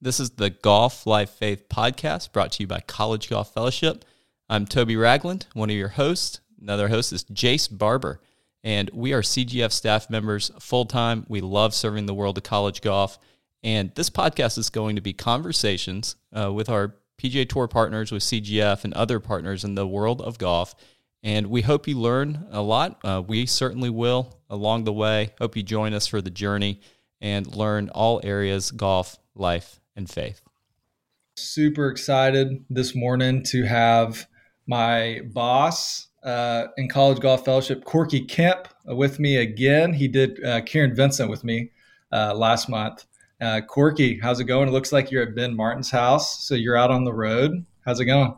This is the Golf Life Faith podcast brought to you by College Golf Fellowship. I'm Toby Ragland, one of your hosts. Another host is Jace Barber, and we are CGF staff members full time. We love serving the world of college golf. And this podcast is going to be conversations uh, with our PGA Tour partners, with CGF, and other partners in the world of golf. And we hope you learn a lot. Uh, we certainly will along the way. Hope you join us for the journey and learn all areas golf, life, and faith. Super excited this morning to have my boss uh, in College Golf Fellowship, Corky Kemp, uh, with me again. He did uh, Kieran Vincent with me uh, last month. Uh, Corky, how's it going? It looks like you're at Ben Martin's house, so you're out on the road. How's it going?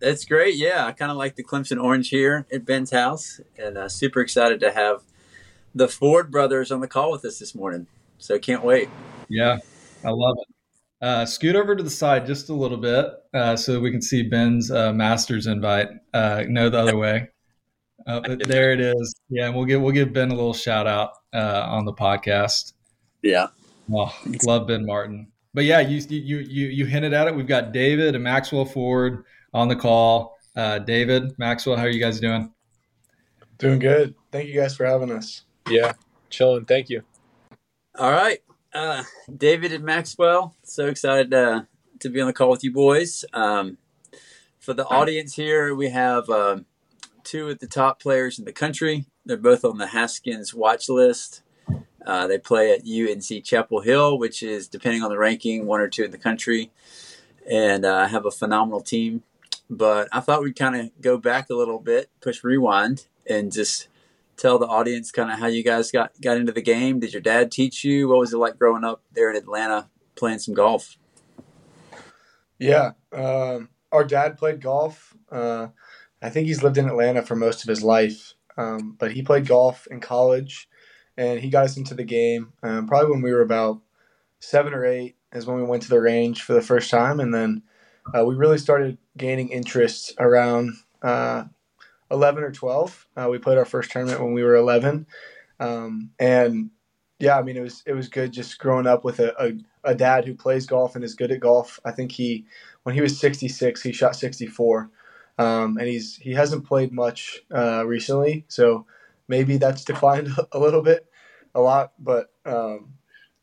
It's great. Yeah, I kind of like the Clemson orange here at Ben's house, and uh, super excited to have the Ford brothers on the call with us this morning. So can't wait. Yeah, I love it. Uh, scoot over to the side just a little bit uh, so we can see Ben's uh, master's invite. Uh, no, the other way. Uh, there it is. Yeah, and we'll give we'll give Ben a little shout out uh, on the podcast. Yeah. Oh, love Ben Martin. But yeah, you you you you hinted at it. We've got David and Maxwell Ford on the call. David, Maxwell, how are you guys doing? Doing good. Thank you guys for having us. Yeah, chilling. Thank you. All right. Uh, David and Maxwell, so excited uh, to be on the call with you boys. Um, for the audience here, we have uh, two of the top players in the country. They're both on the Haskins watch list. Uh, they play at UNC Chapel Hill, which is, depending on the ranking, one or two in the country, and uh, have a phenomenal team. But I thought we'd kind of go back a little bit, push rewind, and just tell the audience kind of how you guys got got into the game? Did your dad teach you? What was it like growing up there in Atlanta playing some golf? Yeah, um, our dad played golf. Uh, I think he's lived in Atlanta for most of his life, um, but he played golf in college, and he got us into the game. Um, probably when we were about seven or eight is when we went to the range for the first time, and then uh, we really started gaining interest around uh, 11 or 12. Uh, we played our first tournament when we were 11. Um, and yeah, I mean, it was, it was good just growing up with a, a, a, dad who plays golf and is good at golf. I think he, when he was 66, he shot 64. Um, and he's, he hasn't played much uh, recently. So maybe that's declined a little bit, a lot, but um,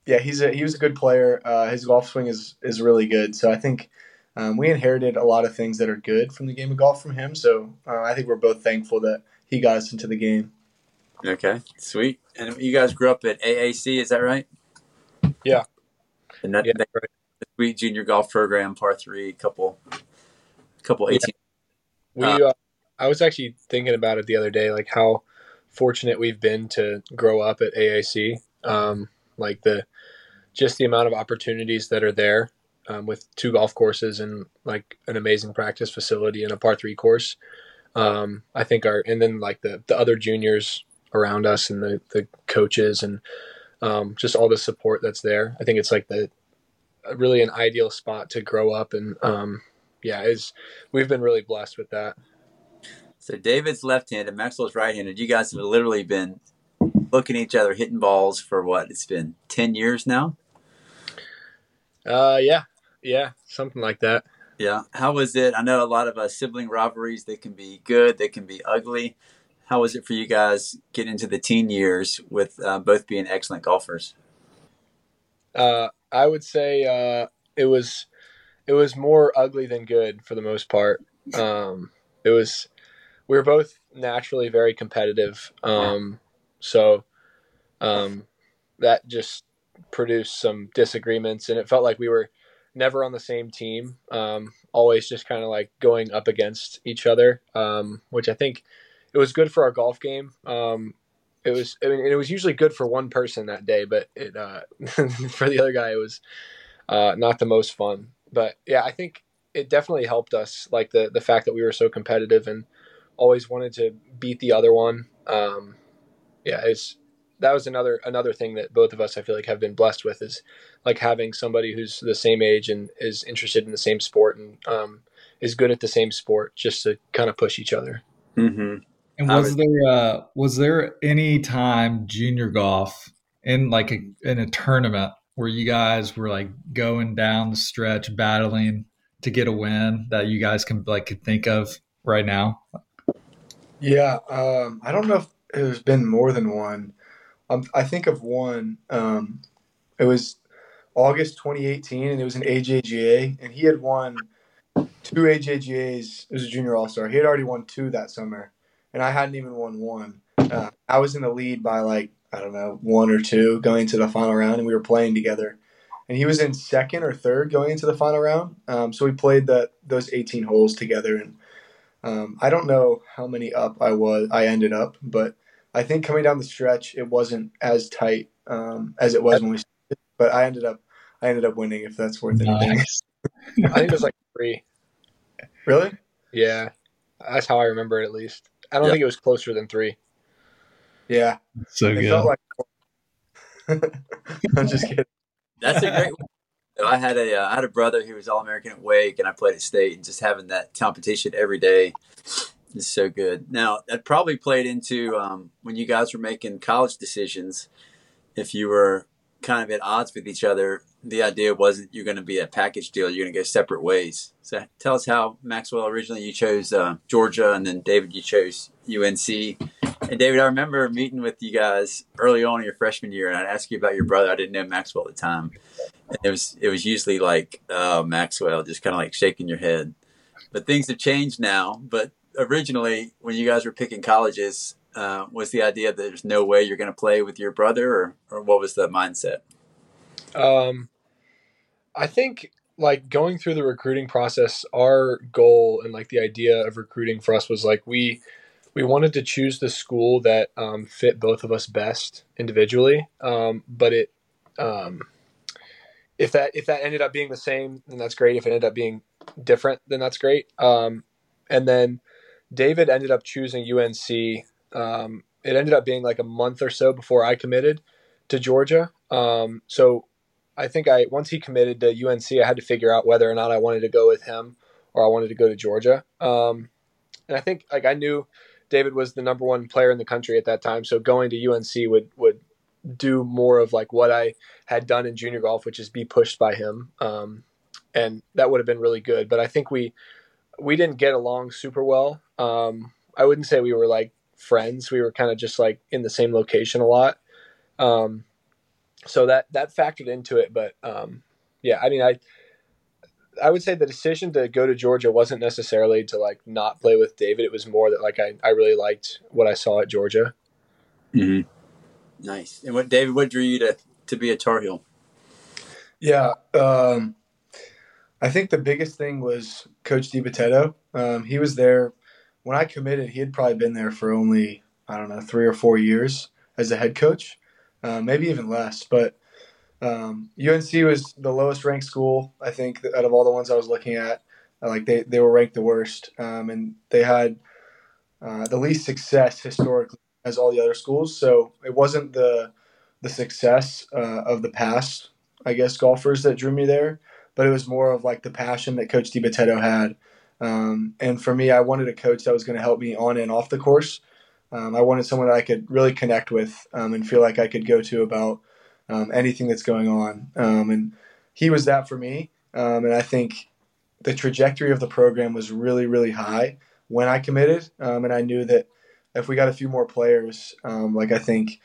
yeah, he's a, he was a good player. Uh, his golf swing is, is really good. So I think, um, we inherited a lot of things that are good from the game of golf from him. So uh, I think we're both thankful that he got us into the game. Okay, sweet. And you guys grew up at AAC, is that right? Yeah. And that, yeah, that right. sweet junior golf program, par three, couple, couple eighteen. Yeah. We, uh, I was actually thinking about it the other day, like how fortunate we've been to grow up at AAC. Um, like the, just the amount of opportunities that are there um, with two golf courses and like an amazing practice facility and a par three course. Um, I think our and then like the the other juniors around us and the the coaches and um, just all the support that's there. I think it's like the really an ideal spot to grow up and um, yeah, is we've been really blessed with that. So David's left-handed, Maxwell's right-handed. You guys have literally been looking at each other hitting balls for what? It's been ten years now. Uh, yeah, yeah, something like that. Yeah. How was it? I know a lot of uh, sibling rivalries. They can be good. They can be ugly. How was it for you guys getting into the teen years with uh, both being excellent golfers? Uh, I would say uh, it was it was more ugly than good for the most part. Um, it was we were both naturally very competitive, um, so um, that just produced some disagreements, and it felt like we were never on the same team. Um, always just kind of like going up against each other, um, which I think it was good for our golf game. Um, it was, I mean, it was usually good for one person that day, but it uh, for the other guy, it was uh, not the most fun. But yeah, I think it definitely helped us, like the the fact that we were so competitive and always wanted to beat the other one. Um, yeah, it's that was another another thing that both of us I feel like have been blessed with is like having somebody who's the same age and is interested in the same sport and um, is good at the same sport just to kind of push each other. Mm-hmm. And was there uh, was there any time junior golf in like a, in a tournament where you guys were like going down the stretch battling to get a win that you guys can like could think of right now? Yeah, um, I don't know if there's been more than one. Um, I think of one. Um, it was August 2018, and it was an AJGA, and he had won two AJGAs. It was a junior all star. He had already won two that summer, and I hadn't even won one. Uh, I was in the lead by like I don't know one or two going to the final round, and we were playing together. And he was in second or third going into the final round. Um, so we played that those 18 holes together, and um, I don't know how many up I was. I ended up, but I think coming down the stretch, it wasn't as tight um, as it was when we. Started, but I ended up, I ended up winning. If that's worth anything. Nice. I think it was like three. Really? Yeah, that's how I remember it. At least I don't Yep. think it was closer than three. Yeah. So It good. felt like. I'm just kidding. That's a great one. I had a uh, I had a brother who was All American at Wake, and I played at State, and just having that competition every day is so good. Now that probably played into um, when you guys were making college decisions. If you were kind of at odds with each other, the idea wasn't you're going to be a package deal; you're going to go separate ways. So tell us how Maxwell originally you chose uh, Georgia, and then David you chose UNC. And David, I remember meeting with you guys early on in your freshman year, and I'd ask you about your brother. I didn't know Maxwell at the time. And it was it was usually like uh, Maxwell, just kind of like shaking your head. But things have changed now. But originally, when you guys were picking colleges, uh, was the idea that there's no way you're going to play with your brother, or or what was the mindset? Um, I think like going through the recruiting process, our goal and like the idea of recruiting for us was like we we wanted to choose the school that um, fit both of us best individually. Um, but it um, if that if that ended up being the same, then that's great. If it ended up being different, then that's great. Um, and then David ended up choosing UNC. Um, it ended up being like a month or so before I committed to Georgia. Um, so I think I once he committed to UNC, I had to figure out whether or not I wanted to go with him or I wanted to go to Georgia. Um, and I think like I knew David was the number one player in the country at that time, so going to UNC would would do more of like what I had done in junior golf, which is be pushed by him, um, and that would have been really good. But I think we we didn't get along super well. Um, I wouldn't say we were like friends. We were kind of just like in the same location a lot. Um, so that that factored into it. But um, yeah, I mean, I I would say the decision to go to Georgia wasn't necessarily to like not play with David. It was more that like I, I really liked what I saw at Georgia. Mm-hmm. Nice. And what David? What drew you to to be a Tar Heel? Yeah, um, I think the biggest thing was Coach DiBattista. Um, he was there when I committed. He had probably been there for only I don't know three or four years as a head coach, uh, maybe even less. But um, UNC was the lowest ranked school I think out of all the ones I was looking at. Uh, Like they, they were ranked the worst, um, and they had uh, the least success historically as all the other schools. So it wasn't the the success uh, of the past I guess, golfers that drew me there, but it was more of like the passion that Coach DiBattista had. Um, and for me, I wanted a coach that was going to help me on and off the course. Um, I wanted someone that I could really connect with um, and feel like I could go to about um, anything that's going on. Um, and he was that for me. Um, and I think the trajectory of the program was really, really high when I committed. And I knew that if we got a few more players, like I think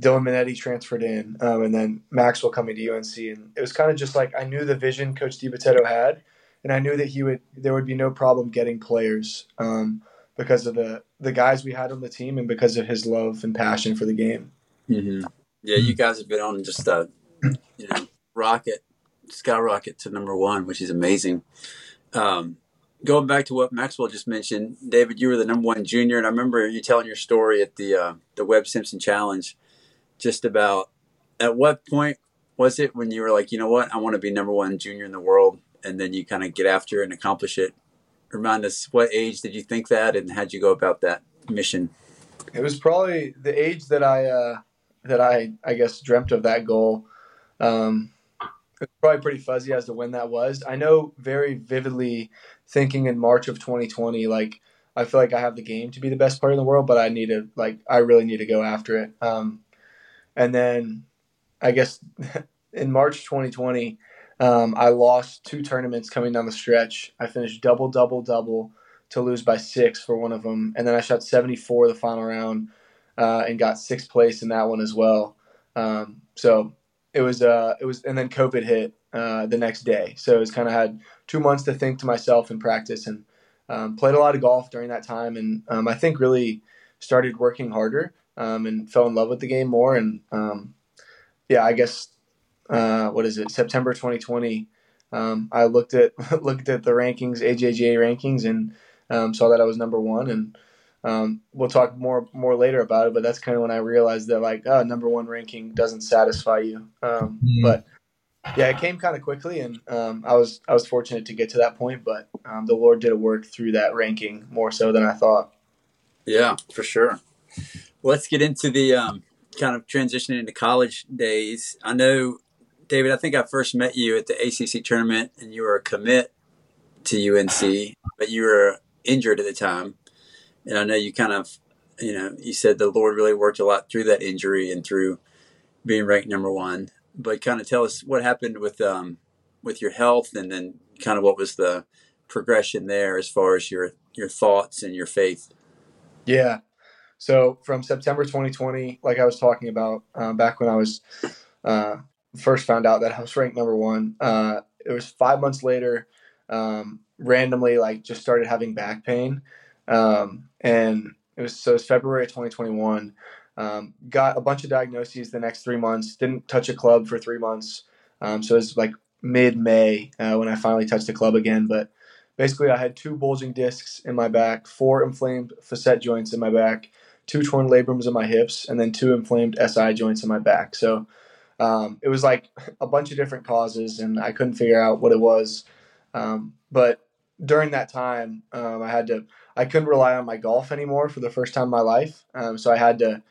Dylan Menante transferred in, and then Maxwell coming to UNC, and it was kind of just like I knew the vision Coach DiBattista had, and I knew that he would there would be no problem getting players um, because of the the guys we had on the team and because of his love and passion for the game. Mm-hmm. Yeah, you guys have been on just a you know rocket, skyrocket to number one, which is amazing. Um, going back to what Maxwell just mentioned, David, you were the number one junior, and I remember you telling your story at the uh, the Webb Simpson Challenge just about at what point was it when you were like, you know what, I want to be number one junior in the world, and then you kind of get after and accomplish it. Remind us, what age did you think that, and how'd you go about that mission? It was probably the age that I uh, that I I guess dreamt of that goal. Um, it's probably pretty fuzzy as to when that was. I know very vividly thinking in March of 2020, like I feel like I have the game to be the best player in the world, but I need to like I really need to go after it. Um, and then I guess in March 2020, um, I lost two tournaments coming down the stretch. I finished double, double, double to lose by six for one of them, and then I shot 74 the final round uh, and got sixth place in that one as well. Um, so it was, uh, it was, and then COVID hit uh, the next day, so it was kind of had two months to think to myself and practice, and um, played a lot of golf during that time, and um, I think really started working harder um, and fell in love with the game more, and um, yeah, I guess uh, what is it, September 2020. Um, I looked at looked at the rankings, AJGA rankings, and um, saw that I was number one. And um, we'll talk more more later about it. But that's kind of when I realized that like oh, number one ranking doesn't satisfy you. Um, mm. But yeah, it came kind of quickly, and um, I was I was fortunate to get to that point. But um, the Lord did a work through that ranking more so than I thought. Yeah, for sure. Let's get into the kind of transitioning into college days. I know David, I think I first met you at the ACC tournament, and you were a commit to UNC, but you were injured at the time. And I know you kind of, you know, you said the Lord really worked a lot through that injury and through being ranked number one. But kind of tell us what happened with um, with your health, and then kind of what was the progression there as far as your your thoughts and your faith. Yeah. So from September 2020, like I was talking about uh, back when I was uh, first found out that I was ranked number one. Uh, it was five months later, um, randomly, like just started having back pain. Um, and it was, so it was February 2021. Um, got a bunch of diagnoses the next three months, didn't touch a club for three months. Um, so it was like mid May uh, when I finally touched the club again. But basically, I had two bulging discs in my back, four inflamed facet joints in my back, two torn labrums in my hips, and then two inflamed SI joints in my back. So um, it was like a bunch of different causes, and I couldn't figure out what it was. Um, but during that time, um, I had to. I couldn't rely on my golf anymore for the first time in my life. Um, so I had to.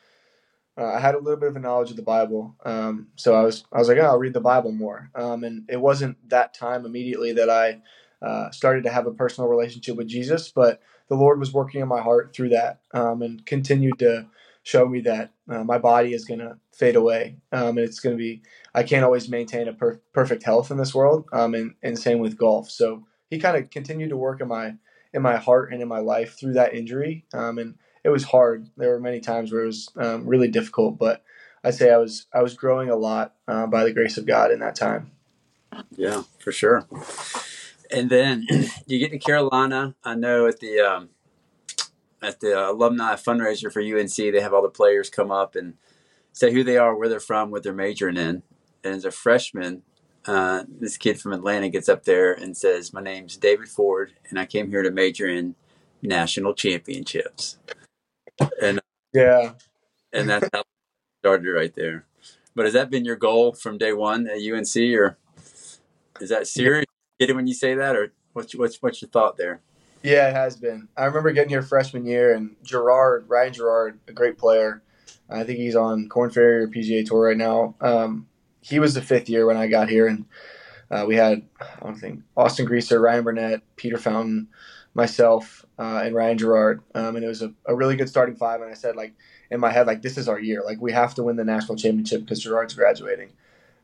Uh, I had a little bit of a knowledge of the Bible. Um, so I was. I was like, oh, I'll read the Bible more. Um, and it wasn't that time immediately that I uh, started to have a personal relationship with Jesus, but the Lord was working in my heart through that, and continued to show me that uh, my body is going to fade away. Um, and it's going to be, I can't always maintain a per- perfect health in this world. Um, and, and same with golf. So he kind of continued to work in my, in my heart and in my life through that injury. Um, and it was hard. There were many times where it was um, really difficult, but I'd say I was, I was growing a lot uh, by the grace of God in that time. Yeah, for sure. And then you get to Carolina. I know at the, um, at the alumni fundraiser for UNC, they have all the players come up and say who they are, where they're from, what they're majoring in. And as a freshman, uh, this kid from Atlanta gets up there and says, "My name's David Ford, and I came here to major in national championships." And yeah, and that's how it started right there. But has that been your goal from day one at UNC, or is that serious? Get it when you say that, or what's what's what's your thought there? Yeah, it has been. I remember getting here freshman year, and Gerard, Ryan Gerard, a great player. I think he's on Korn Ferry or PGA Tour right now. Um, he was the fifth year when I got here, and uh, we had I don't think Austin Greaser, Ryan Burnett, Peter Fountain, myself, uh, and Ryan Gerard, um, and it was a, a, really good starting five. And I said like in my head like this is our year, like we have to win the national championship because Gerard's graduating.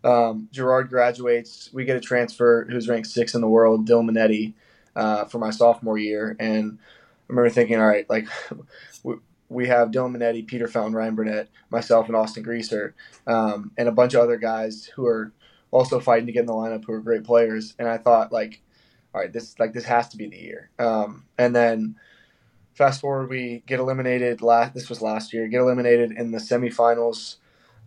Um, Gerard graduates, we get a transfer who's ranked sixth in the world, Dylan Menante uh, for my sophomore year, and I remember thinking, all right, like we, have Dylan Menante, Peter Fountain, Ryan Burnett, myself, and Austin Greaser, um, and a bunch of other guys who are also fighting to get in the lineup who are great players. And I thought, like, all right, this like this has to be the year. Um, and then fast forward, we get eliminated. Last this was last year. Get eliminated in the semifinals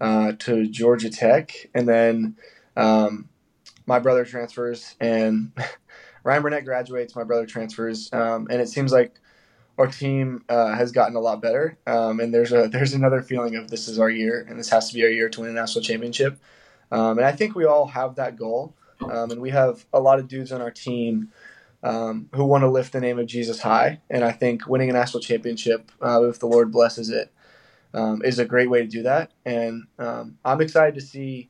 uh, to Georgia Tech, and then um, my brother transfers, and Ryan Burnett graduates, my brother transfers, um, and it seems like our team uh, has gotten a lot better. Um, and there's a there's another feeling of this is our year, and this has to be our year to win a national championship. Um, and I think we all have that goal, um, and we have a lot of dudes on our team um, who want to lift the name of Jesus high. And I think winning a national championship, uh, if the Lord blesses it, um, is a great way to do that. And I'm excited to see,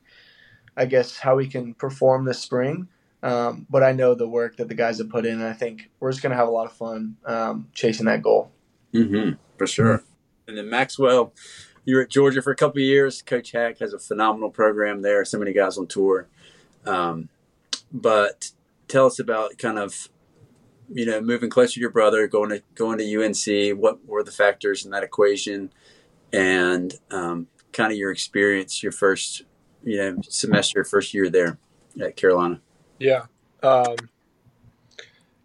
I guess, how we can perform this spring. Um, but I know the work that the guys have put in, and I think we're just going to have a lot of fun um, chasing that goal. Mm-hmm, for sure. And then Maxwell, you were at Georgia for a couple years. Coach Haack has a phenomenal program there. So many guys on tour. Um, but tell us about kind of you know moving closer to your brother, going to going to UNC. What were the factors in that equation, and um, kind of your experience, your first you know semester, first year there at Carolina. Yeah, um,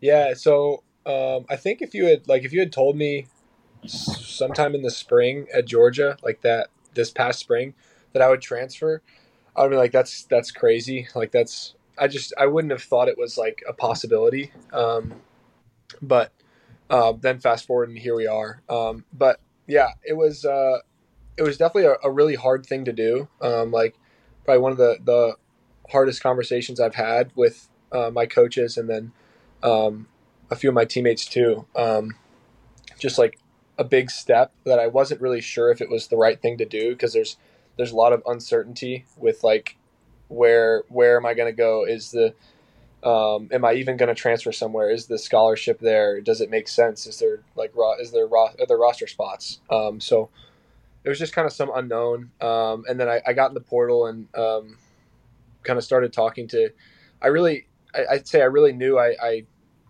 yeah. So um, I think if you had like if you had told me sometime in the spring at Georgia, like that this past spring, that I would transfer, I would be like, that's that's crazy. Like that's I just I wouldn't have thought it was like a possibility. Um, but uh, then fast forward and here we are. Um, but yeah, it was uh, it was definitely a, a really hard thing to do. Um, like probably one of the the hardest conversations I've had with uh, my coaches and then um, a few of my teammates too. Um, just like a big step that I wasn't really sure if it was the right thing to do because there's there's a lot of uncertainty with like where where am I going to go? Is the um, am I even going to transfer somewhere? Is the scholarship there? Does it make sense? Is there like is there ro- are there roster spots? Um, so it was just kind of some unknown. Um, and then I, I, got in the portal and um, kind of started talking to. I really, I, would say I really knew I, I,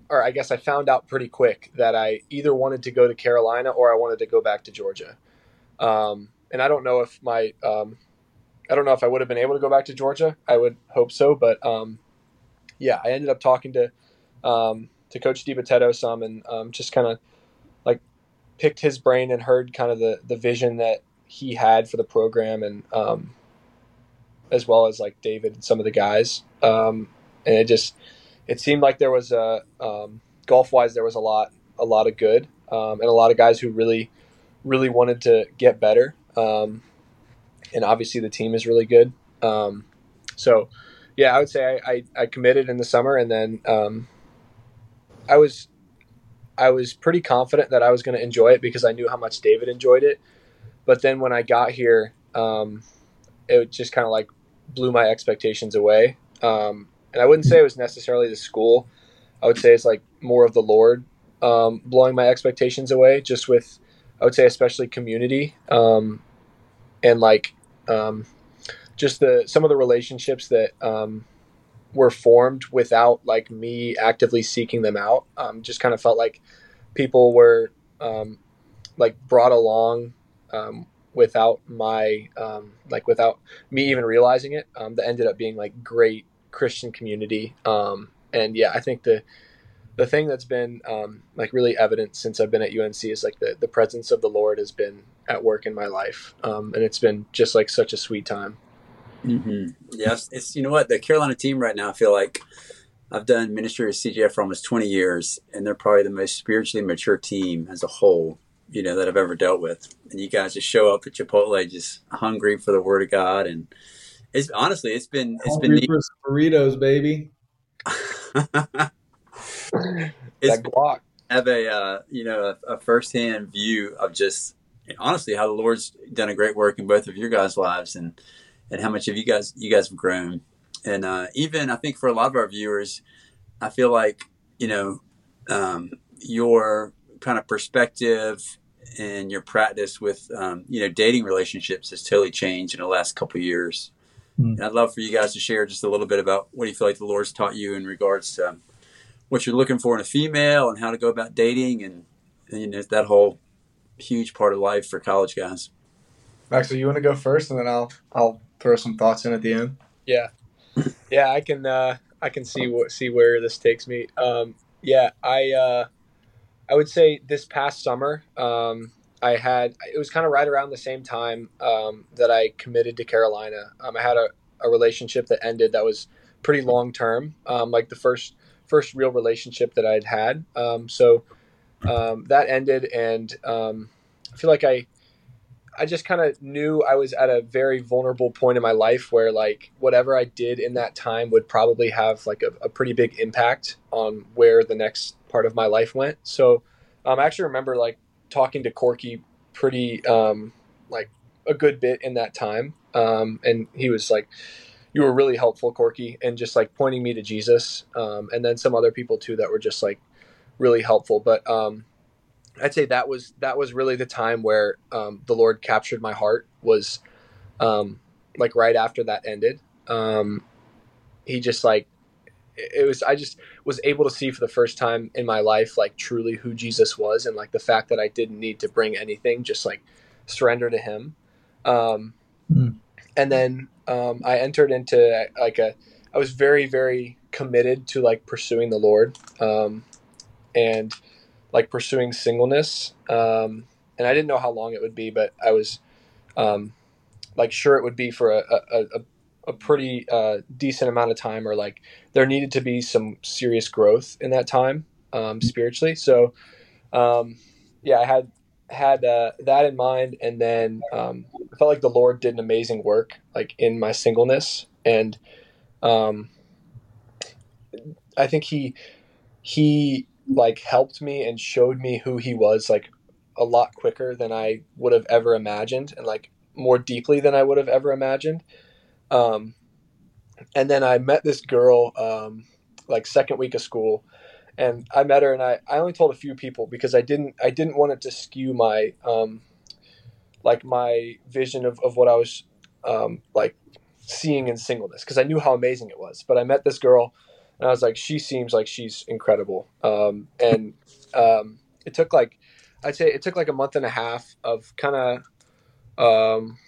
or I guess I found out pretty quick that I either wanted to go to Carolina or I wanted to go back to Georgia. Um, and I don't know if my, um, I don't know if I would have been able to go back to Georgia. I would hope so, but um, yeah, I ended up talking to um, to Coach DiBattista some and um, just kind of like picked his brain and heard kind of the the vision that he had for the program and um, as well as like David and some of the guys. Um, and it just it seemed like there was a um, golf wise there was a lot a lot of good um, and a lot of guys who really really wanted to get better. Um, and obviously the team is really good. Um, so yeah, I would say I, I, I, committed in the summer and then um, I was I was pretty confident that I was going to enjoy it because I knew how much David enjoyed it. But then when I got here, um, it just kind of like blew my expectations away. Um, and I wouldn't say it was necessarily the school. I would say it's like more of the Lord um, blowing my expectations away, just with, I would say, especially community um, and like um, just the some of the relationships that um, were formed without like me actively seeking them out. Um, just kind of felt like people were like brought along without my um, like without me even realizing it. Um, that ended up being like great Christian community. Um, and yeah, I think the the thing that's been um, like really evident since I've been at UNC is like the the presence of the Lord has been at work in my life, um, and it's been just like such a sweet time. Mm-hmm. Yes, it's you know what the Carolina team right now. I feel like I've done ministry with CGF for almost 20 years, and they're probably the most spiritually mature team as a whole you know that I've ever dealt with. And you guys just show up at Chipotle just hungry for the Word of God, and it's honestly it's been it's hungry been neat. burritos, baby. it's block. Have a uh, you know a, a firsthand view of just honestly how the Lord's done a great work in both of your guys' lives, and and how much of you guys you guys have grown. And uh, even I think for a lot of our viewers, I feel like you know um, your kind of perspective and your practice with um, you know dating relationships has totally changed in the last couple years. Mm. I'd love for you guys to share just a little bit about what do you feel like the Lord's taught you in regards to um, what you're looking for in a female and how to go about dating and, and you know that whole huge part of life for college guys. Maxwell, you want to go first, and then I'll I'll throw some thoughts in at the end. Yeah, yeah, I can uh, I can see what see where this takes me. Um, yeah, I uh, I would say this past summer, um, I had it was kind of right around the same time um, that I committed to Carolina. Um, I had a, a, relationship that ended that was pretty long term, um, like the first first real relationship that I'd had. Um, so um, that ended, and I feel like I I just kind of knew I was at a very vulnerable point in my life where like whatever I did in that time would probably have like a, a pretty big impact on where the next part of my life went. So um, I actually remember like talking to Corky pretty um, like a good bit in that time, um, and he was like, "You were really helpful, Corky," and just like pointing me to Jesus, um, and then some other people too that were just like really helpful. But um, I'd say that was that was really the time where um, the Lord captured my heart. Was um, like right after that ended. Um, he just like it was. I just was able to see for the first time in my life like truly who Jesus was, and like the fact that I didn't need to bring anything, just like surrender to Him. Um, mm. And then um, I entered into like a. I was very very committed to like pursuing the Lord. Um, and like pursuing singleness. Um, and I didn't know how long it would be, but I was um, like sure it would be for a, a, a, a pretty uh, decent amount of time, or like there needed to be some serious growth in that time um, spiritually. So um, yeah, I had had uh, that in mind, and then um, I felt like the Lord did an amazing work like in my singleness, and um, I think he he like helped me and showed me who he was like a lot quicker than I would have ever imagined and like more deeply than I would have ever imagined. Um, and then I met this girl um, like second week of school and I met her and I, I only told a few people because I didn't I didn't want it to skew my um, like my vision of, of what I was um, like seeing in singleness because I knew how amazing it was. But I met this girl and I was like, she seems like she's incredible. Um, and um, it took like, I'd say it took like a month and a half of kind of um,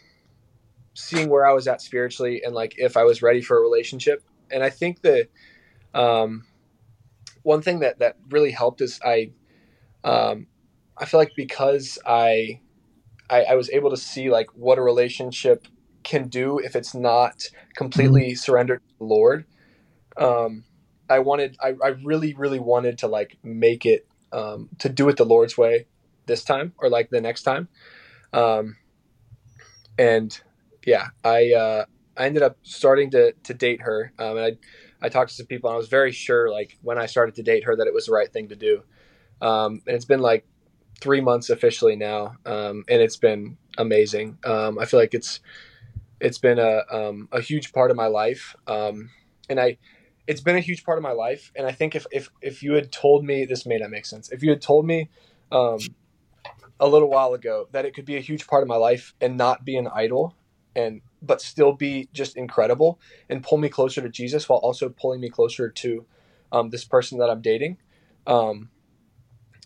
seeing where I was at spiritually and like if I was ready for a relationship. And I think the um, one thing that that really helped is I, um, I feel like because I, I, I was able to see like what a relationship can do if it's not completely mm-hmm. surrendered to the Lord. Um, I wanted, I, I really, really wanted to like make it, um, to do it the Lord's way this time or like the next time. Um, and yeah, I, uh, I ended up starting to, to date her. Um, and I, I talked to some people and I was very sure like when I started to date her that it was the right thing to do. Um, and it's been like three months officially now. Um, and it's been amazing. Um, I feel like it's, it's been a, um, a huge part of my life. Um, and I, it's been a huge part of my life. And I think if if if you had told me this may not make sense. If you had told me a little while ago that it could be a huge part of my life and not be an idol and but still be just incredible and pull me closer to Jesus while also pulling me closer to um, this person that I'm dating, um,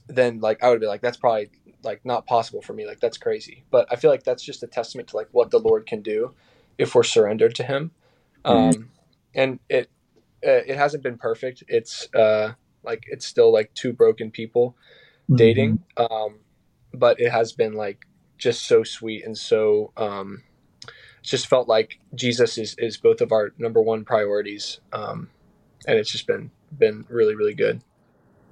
then like I would be like, that's probably like not possible for me. Like that's crazy. But I feel like that's just a testament to like what the Lord can do if we're surrendered to Him. Mm-hmm. Um, and it uh, it hasn't been perfect. It's uh, like it's still like two broken people mm-hmm. dating, um, but it has been like just so sweet and so um, just felt like Jesus is is both of our number one priorities, um, and it's just been been really really good.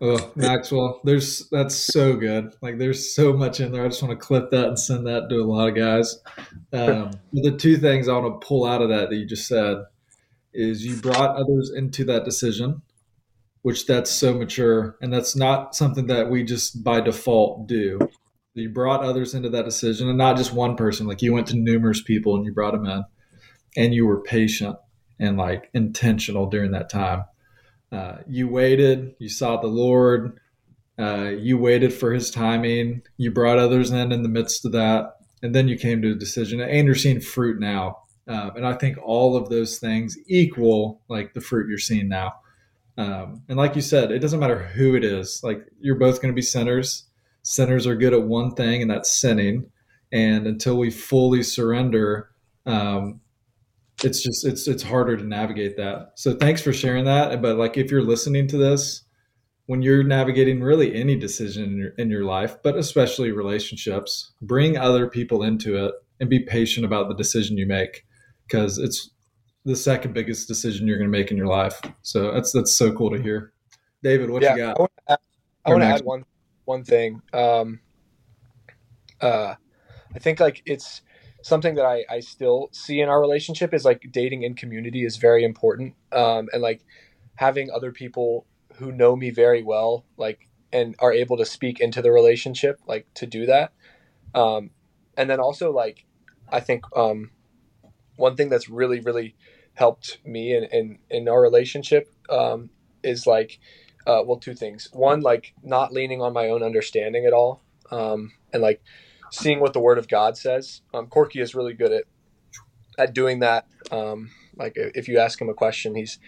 Oh, Maxwell, there's that's so good. Like there's so much in there. I just want to clip that and send that to a lot of guys. Um, the two things I want to pull out of that that you just said is you brought others into that decision, which that's so mature, and that's not something that we just by default do. You brought others into that decision, and not just one person. Like you went to numerous people and you brought them in, and you were patient and like intentional during that time. Uh, you waited, you sought the Lord, uh, you waited for His timing. You brought others in in the midst of that, and then you came to a decision. And you're seeing fruit now um, and I think all of those things equal like the fruit you're seeing now. Um, and like you said, it doesn't matter who it is. Like you're both going to be sinners. Sinners are good at one thing, and that's sinning. And until we fully surrender, um, it's just it's it's harder to navigate that. So thanks for sharing that. But like if you're listening to this, when you're navigating really any decision in your, in your life, but especially relationships, bring other people into it and be patient about the decision you make because it's the second biggest decision you're going to make in your life. So that's that's so cool to hear. David, what yeah, you got? I want to add, add, one one thing. Um, uh, I think like it's something that I, I still see in our relationship is like dating in community is very important. Um, and like having other people who know me very well, like and are able to speak into the relationship, like to do that. Um, and then also like I think um, one thing that's really really helped me in in, in our relationship um, is like uh, well, two things. One, like not leaning on my own understanding at all, um, and like seeing what the Word of God says. Um, Corky is really good at at doing that. Um, like if you ask him a question, he's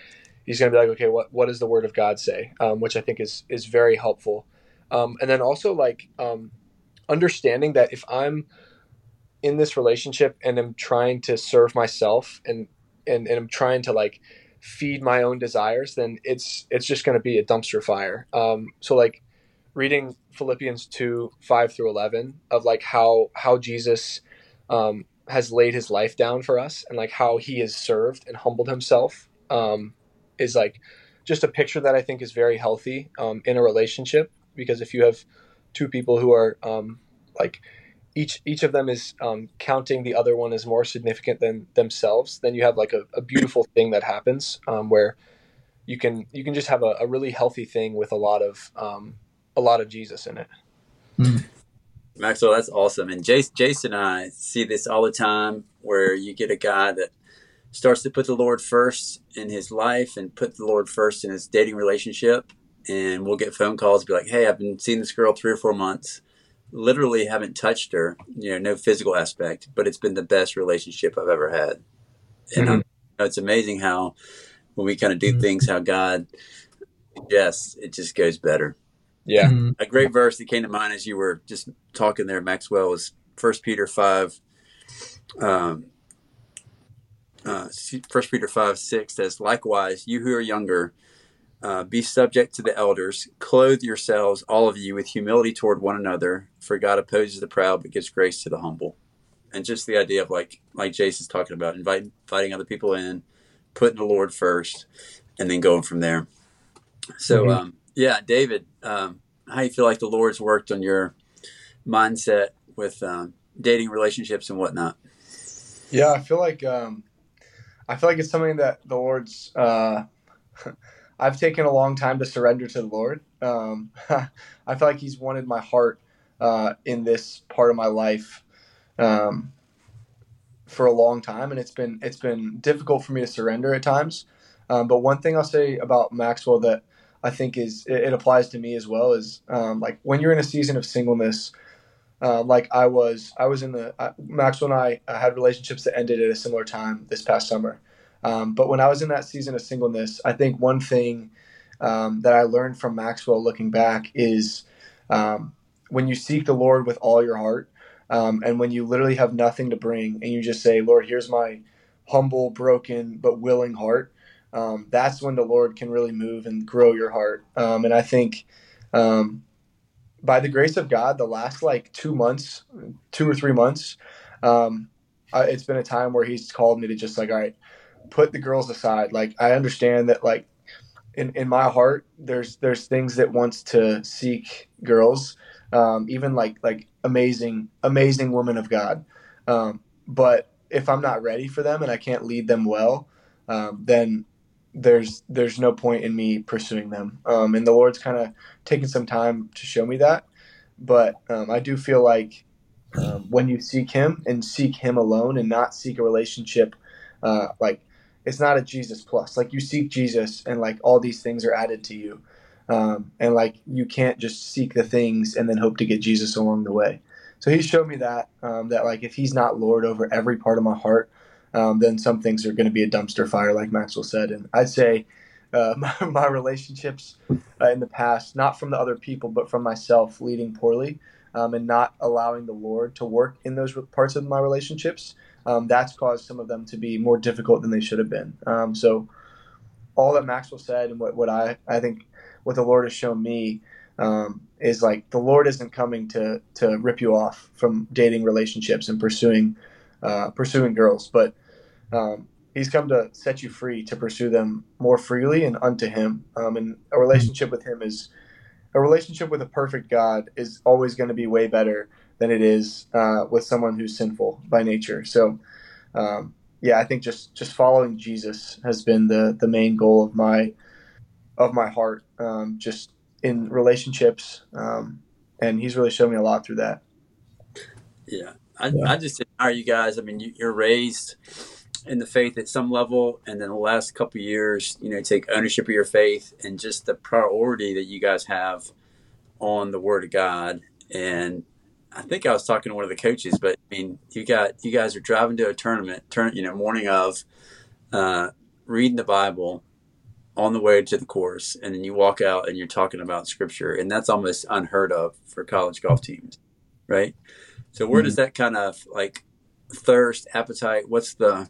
he's going to be like, okay, what what does the Word of God say? Um, which I think is is very helpful. Um, and then also like um, understanding that if I'm in this relationship and I'm trying to serve myself and and, and I'm trying to like feed my own desires, then it's it's just going to be a dumpster fire. Um, so like reading Philippians two five through eleven of like how how Jesus um, has laid his life down for us and like how he has served and humbled himself um, is like just a picture that I think is very healthy um, in a relationship because if you have two people who are um, like each each of them is um, counting the other one as more significant than themselves, then you have like a, a beautiful thing that happens um, where you can you can just have a, a, really healthy thing with a lot of um, a lot of Jesus in it. Mm. Maxwell, that's awesome. And Jason, Jason and I see this all the time where you get a guy that starts to put the Lord first in his life and put the Lord first in his dating relationship. And we'll get phone calls, be like, hey, I've been seeing this girl three or four months literally haven't touched her, you know, no physical aspect, but it's been the best relationship I've ever had. And mm-hmm. it's amazing how when we kind of do mm-hmm. things how God suggests, it just goes better. Yeah. Mm-hmm. A great verse that came to mind as you were just talking there, Maxwell, was First Peter five. Um, uh, First Peter five six says, "Likewise, you who are younger, uh, be subject to the elders. Clothe yourselves, all of you, with humility toward one another. For God opposes the proud, but gives grace to the humble. And just the idea of like, like Jason's talking about, inviting, inviting other people in, putting the Lord first, and then going from there. So, mm-hmm. um, yeah, David, um, how you feel like the Lord's worked on your mindset with um, dating relationships and whatnot? Yeah, I feel like um, I feel like it's something that the Lord's. Uh, I've taken a long time to surrender to the Lord. Um, I feel like He's wanted my heart uh, in this part of my life um, for a long time, and it's been it's been difficult for me to surrender at times. Um, but one thing I'll say about Maxwell that I think is it, it applies to me as well is um, like when you're in a season of singleness. Uh, like I was, I was in the uh, Maxwell and I uh, had relationships that ended at a similar time this past summer, um, but when I was in that season of singleness, I think one thing um, that I learned from Maxwell looking back is um, when you seek the Lord with all your heart, um, and when you literally have nothing to bring, and you just say, Lord, here's my humble, broken, but willing heart, um, that's when the Lord can really move and grow your heart. Um, and I think by the grace of God, the last like two months, two or three months, um, it's been a time where He's called me to just like, all right, put the girls aside. Like I understand that like in, in my heart there's there's things that wants to seek girls, um, even like like amazing amazing women of God. Um, but if I'm not ready for them and I can't lead them well, um, then there's there's no point in me pursuing them. Um, and the Lord's kind of taken some time to show me that. But um, I do feel like um, when you seek Him and seek Him alone and not seek a relationship uh, like it's not a Jesus plus. Like you seek Jesus, and like all these things are added to you, um, and like you can't just seek the things and then hope to get Jesus along the way. So he showed me that um, that like if he's not Lord over every part of my heart, um, then some things are going to be a dumpster fire, like Maxwell said. And I'd say uh, my, my, relationships uh, in the past, not from the other people, but from myself, leading poorly um, and not allowing the Lord to work in those parts of my relationships um, that's caused some of them to be more difficult than they should have been. Um, so all that Maxwell said and what, what I, I think what the Lord has shown me um, is like the Lord isn't coming to, to rip you off from dating relationships and pursuing uh, pursuing girls, but um, He's come to set you free to pursue them more freely and unto Him. Um, and a relationship with Him is a relationship with a perfect God is always going to be way better than it is uh, with someone who's sinful by nature. So, um, yeah, I think just just following Jesus has been the the main goal of my of my heart, um, just in relationships, um, and He's really shown me a lot through that. Yeah, I, yeah. I just admire you guys. I mean, you, are raised in the faith at some level, and then the last couple years, you know, take ownership of your faith and just the priority that you guys have on the Word of God. And I think I was talking to one of the coaches, but I mean, you got you guys are driving to a tournament, turn you know, morning of, uh, reading the Bible on the way to the course, and then you walk out and you're talking about Scripture, and that's almost unheard of for college golf teams, right? So where mm-hmm. does that kind of like thirst, appetite? What's the,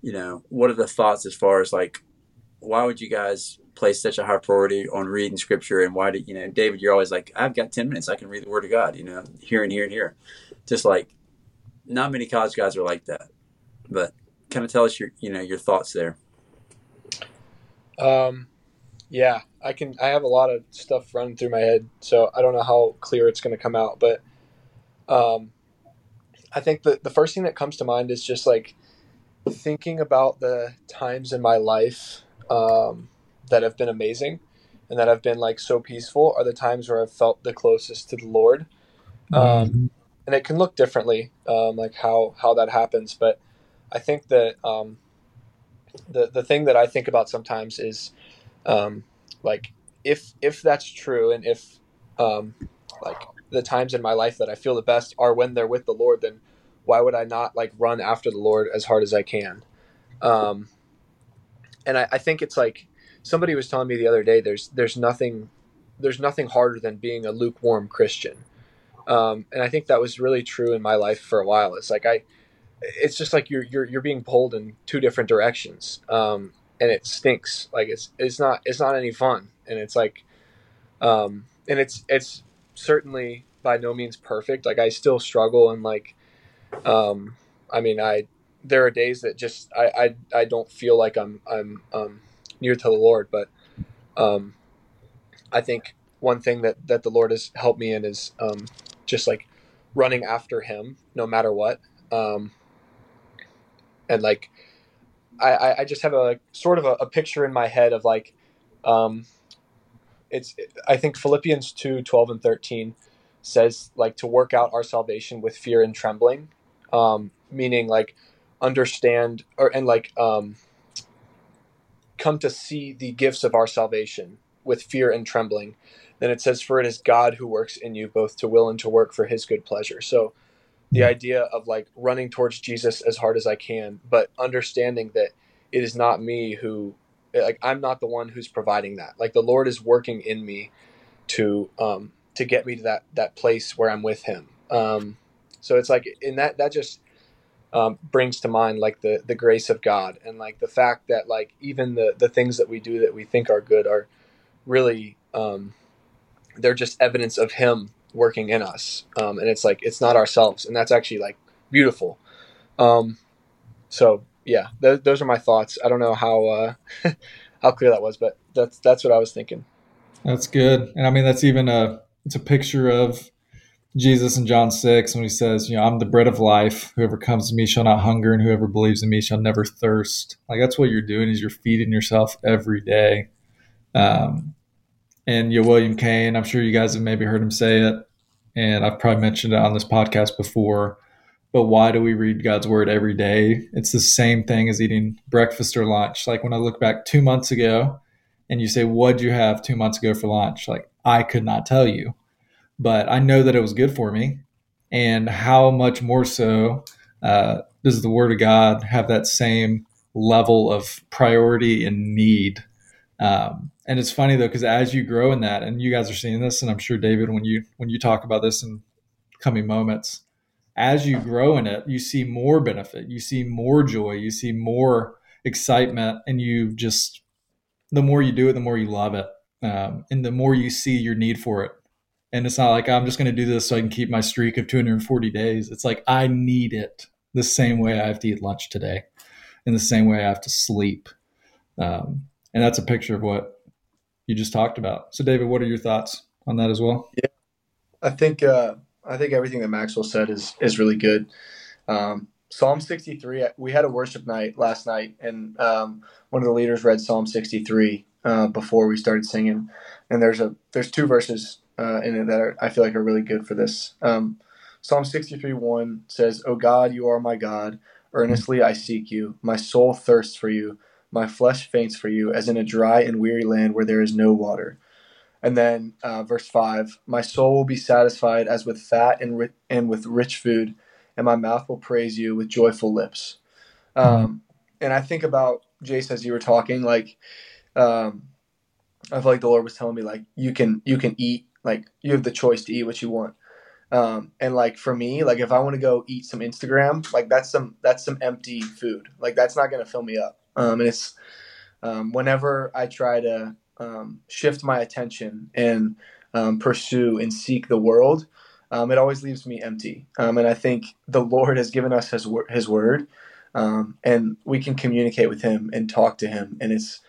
you know, what are the thoughts as far as like, why would you guys place such a high priority on reading scripture. And why did you know david you're always like i've got 10 minutes. I can read the word of god you know here and here and here. Just like not many college guys are like that. But kind of tell us your you know your thoughts there. Um yeah i can i have a lot of stuff running through my head so i don't know how clear it's going to come out but um i think the, the first thing that comes to mind is just like thinking about the times in my life um that have been amazing and that have been like so peaceful are the times where I've felt the closest to the Lord. Um, mm-hmm. And it can look differently, um, like how how that happens. But I think that um, the the thing that I think about sometimes is um, like if if that's true, and if um, like the times in my life that I feel the best are when they're with the Lord, then why would I not like run after the Lord as hard as I can? Um, and I, I think it's like somebody was telling me the other day there's there's nothing there's nothing harder than being a lukewarm Christian. Um, and I think that was really true in my life for a while. It's like I, it's just like you're you're you're being pulled in two different directions, um, and it stinks. Like it's it's not it's not any fun, and it's like, um, and it's it's certainly by no means perfect. Like I still struggle, and like, um, I mean, I there are days that just I I, I don't feel like I'm I'm um, near to the Lord. But um, I think one thing that that the Lord has helped me in is um, just like running after Him no matter what. Um, and like I, I just have a sort of a, a picture in my head of like um, it's I think Philippians 2, 12 and 13 says like to work out our salvation with fear and trembling. Um, meaning like understand or and like um come to see the gifts of our salvation with fear and trembling. Then it says, For it is God who works in you both to will and to work for his good pleasure. So the idea of like running towards Jesus as hard as I can, but understanding that it is not me who, like, I'm not the one who's providing that. Like, the Lord is working in me to, um, to get me to that, that place where I'm with him. Um, so it's like in that, that just, um, brings to mind like the the grace of God and like the fact that like even the the things that we do that we think are good are really um, they're just evidence of Him working in us, um, and it's like it's not ourselves, and that's actually like beautiful. Um, so yeah, th- those are my thoughts. I don't know how uh, how clear that was, but that's that's what I was thinking. That's good, and I mean that's even a it's a picture of Jesus in John 6 when he says, you know, I'm the bread of life. Whoever comes to me shall not hunger, and whoever believes in me shall never thirst. Like that's what you're doing is you're feeding yourself every day. Um, and you know, William Kane, I'm sure you guys have maybe heard him say it, and I've probably mentioned it on this podcast before. But why do we read God's word every day? It's the same thing as eating breakfast or lunch. Like when I look back two months ago, and you say, "What'd you have two months ago for lunch?" Like I could not tell you but I know that it was good for me. And how much more so uh, does the Word of God have that same level of priority and need? Um, and it's funny though, because as you grow in that, and you guys are seeing this, and I'm sure David, when you when you talk about this in coming moments, as you grow in it, you see more benefit, you see more joy, you see more excitement, and you just the more you do it, the more you love it, um, and the more you see your need for it and it's not like I'm just going to do this so I can keep my streak of 240 days. It's like I need it the same way I have to eat lunch today, in the same way I have to sleep. Um, and that's a picture of what you just talked about. So, David, what are your thoughts on that as well? Yeah, I think uh, I think everything that Maxwell said is is really good. Um, Psalm 63. We had a worship night last night, and um, one of the leaders read Psalm 63 uh, before we started singing. And there's a there's two verses uh, that are, I feel like are really good for this. Um, Psalm 63 1 says, O God, you are my God. Earnestly I seek you. My soul thirsts for you. My flesh faints for you, as in a dry and weary land where there is no water. And then uh, verse 5 My soul will be satisfied as with fat and, ri- and with rich food, and my mouth will praise you with joyful lips. Um, and I think about Jace as you were talking, like, um, I feel like the Lord was telling me, like, you can you can eat, like, you have the choice to eat what you want. Um, and like for me, like if I want to go eat some Instagram, like that's some that's some empty food. Like that's not gonna fill me up. Um, and it's um, whenever I try to um, shift my attention and um, pursue and seek the world, um, it always leaves me empty. And I think the Lord has given us His His word, and we can communicate with Him and talk to Him, and it's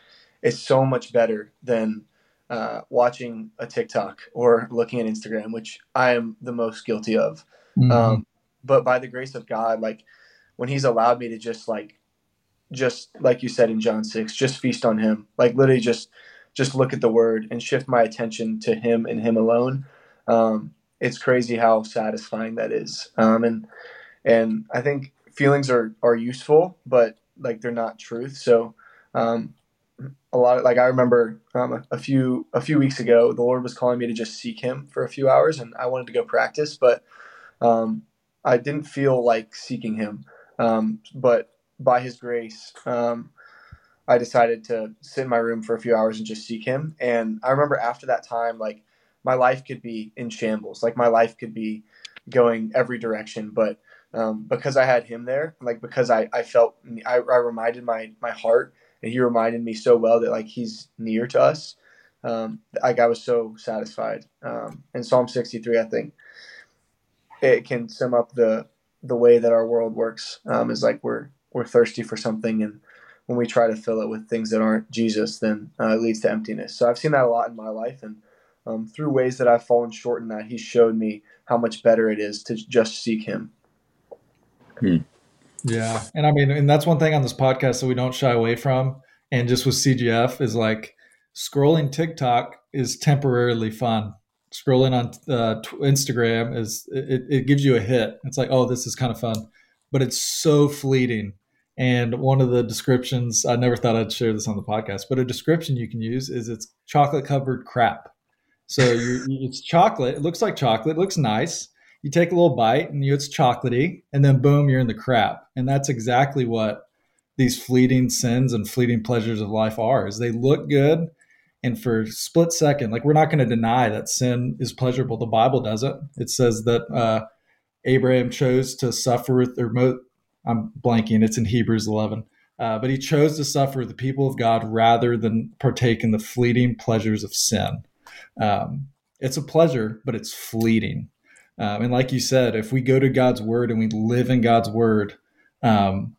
it's so much better than uh, watching a TikTok or looking at Instagram, which I am the most guilty of. Mhm. Um, but by the grace of God, like when He's allowed me to just like, just like you said in John six, just feast on Him, like literally just just look at the Word and shift my attention to Him and Him alone. Um, it's crazy how satisfying that is. Um, and and I think feelings are are useful, but like they're not truth. So. Um, a lot of like I remember um, a few a few weeks ago, the Lord was calling me to just seek Him for a few hours, and I wanted to go practice, but um, I didn't feel like seeking Him. Um, but by His grace, um, I decided to sit in my room for a few hours and just seek Him. And I remember after that time, like my life could be in shambles, like my life could be going every direction, but um, because I had Him there, like because I I felt I, I reminded my my heart and he reminded me so well that like he's near to us. Um, like I was so satisfied. Um, and Psalm 63, I think it can sum up the the way that our world works. Um, is like we're we're thirsty for something, and when we try to fill it with things that aren't Jesus, then uh, it leads to emptiness. So I've seen that a lot in my life, and um, through ways that I've fallen short in that, He showed me how much better it is to just seek Him. Yeah. And I mean, and that's one thing on this podcast that we don't shy away from. And just with CGF is like scrolling TikTok is temporarily fun. Scrolling on uh, Instagram is it, it gives you a hit. It's like, oh, this is kind of fun, but it's so fleeting. And one of the descriptions, I never thought I'd share this on the podcast, but a description you can use is it's chocolate covered crap. So it's chocolate. It looks like chocolate. It looks nice you take a little bite and you it's chocolatey and then boom you're in the crap. And that's exactly what these fleeting sins and fleeting pleasures of life are is they look good and for a split second like we're not going to deny that sin is pleasurable. The bible doesn't. It says that uh, abraham chose to suffer with or mo- i'm blanking it's in hebrews 11 uh, but he chose to suffer the people of god rather than partake in the fleeting pleasures of sin. Um, it's a pleasure but it's fleeting um, and like you said, if we go to God's word and we live in God's word, um,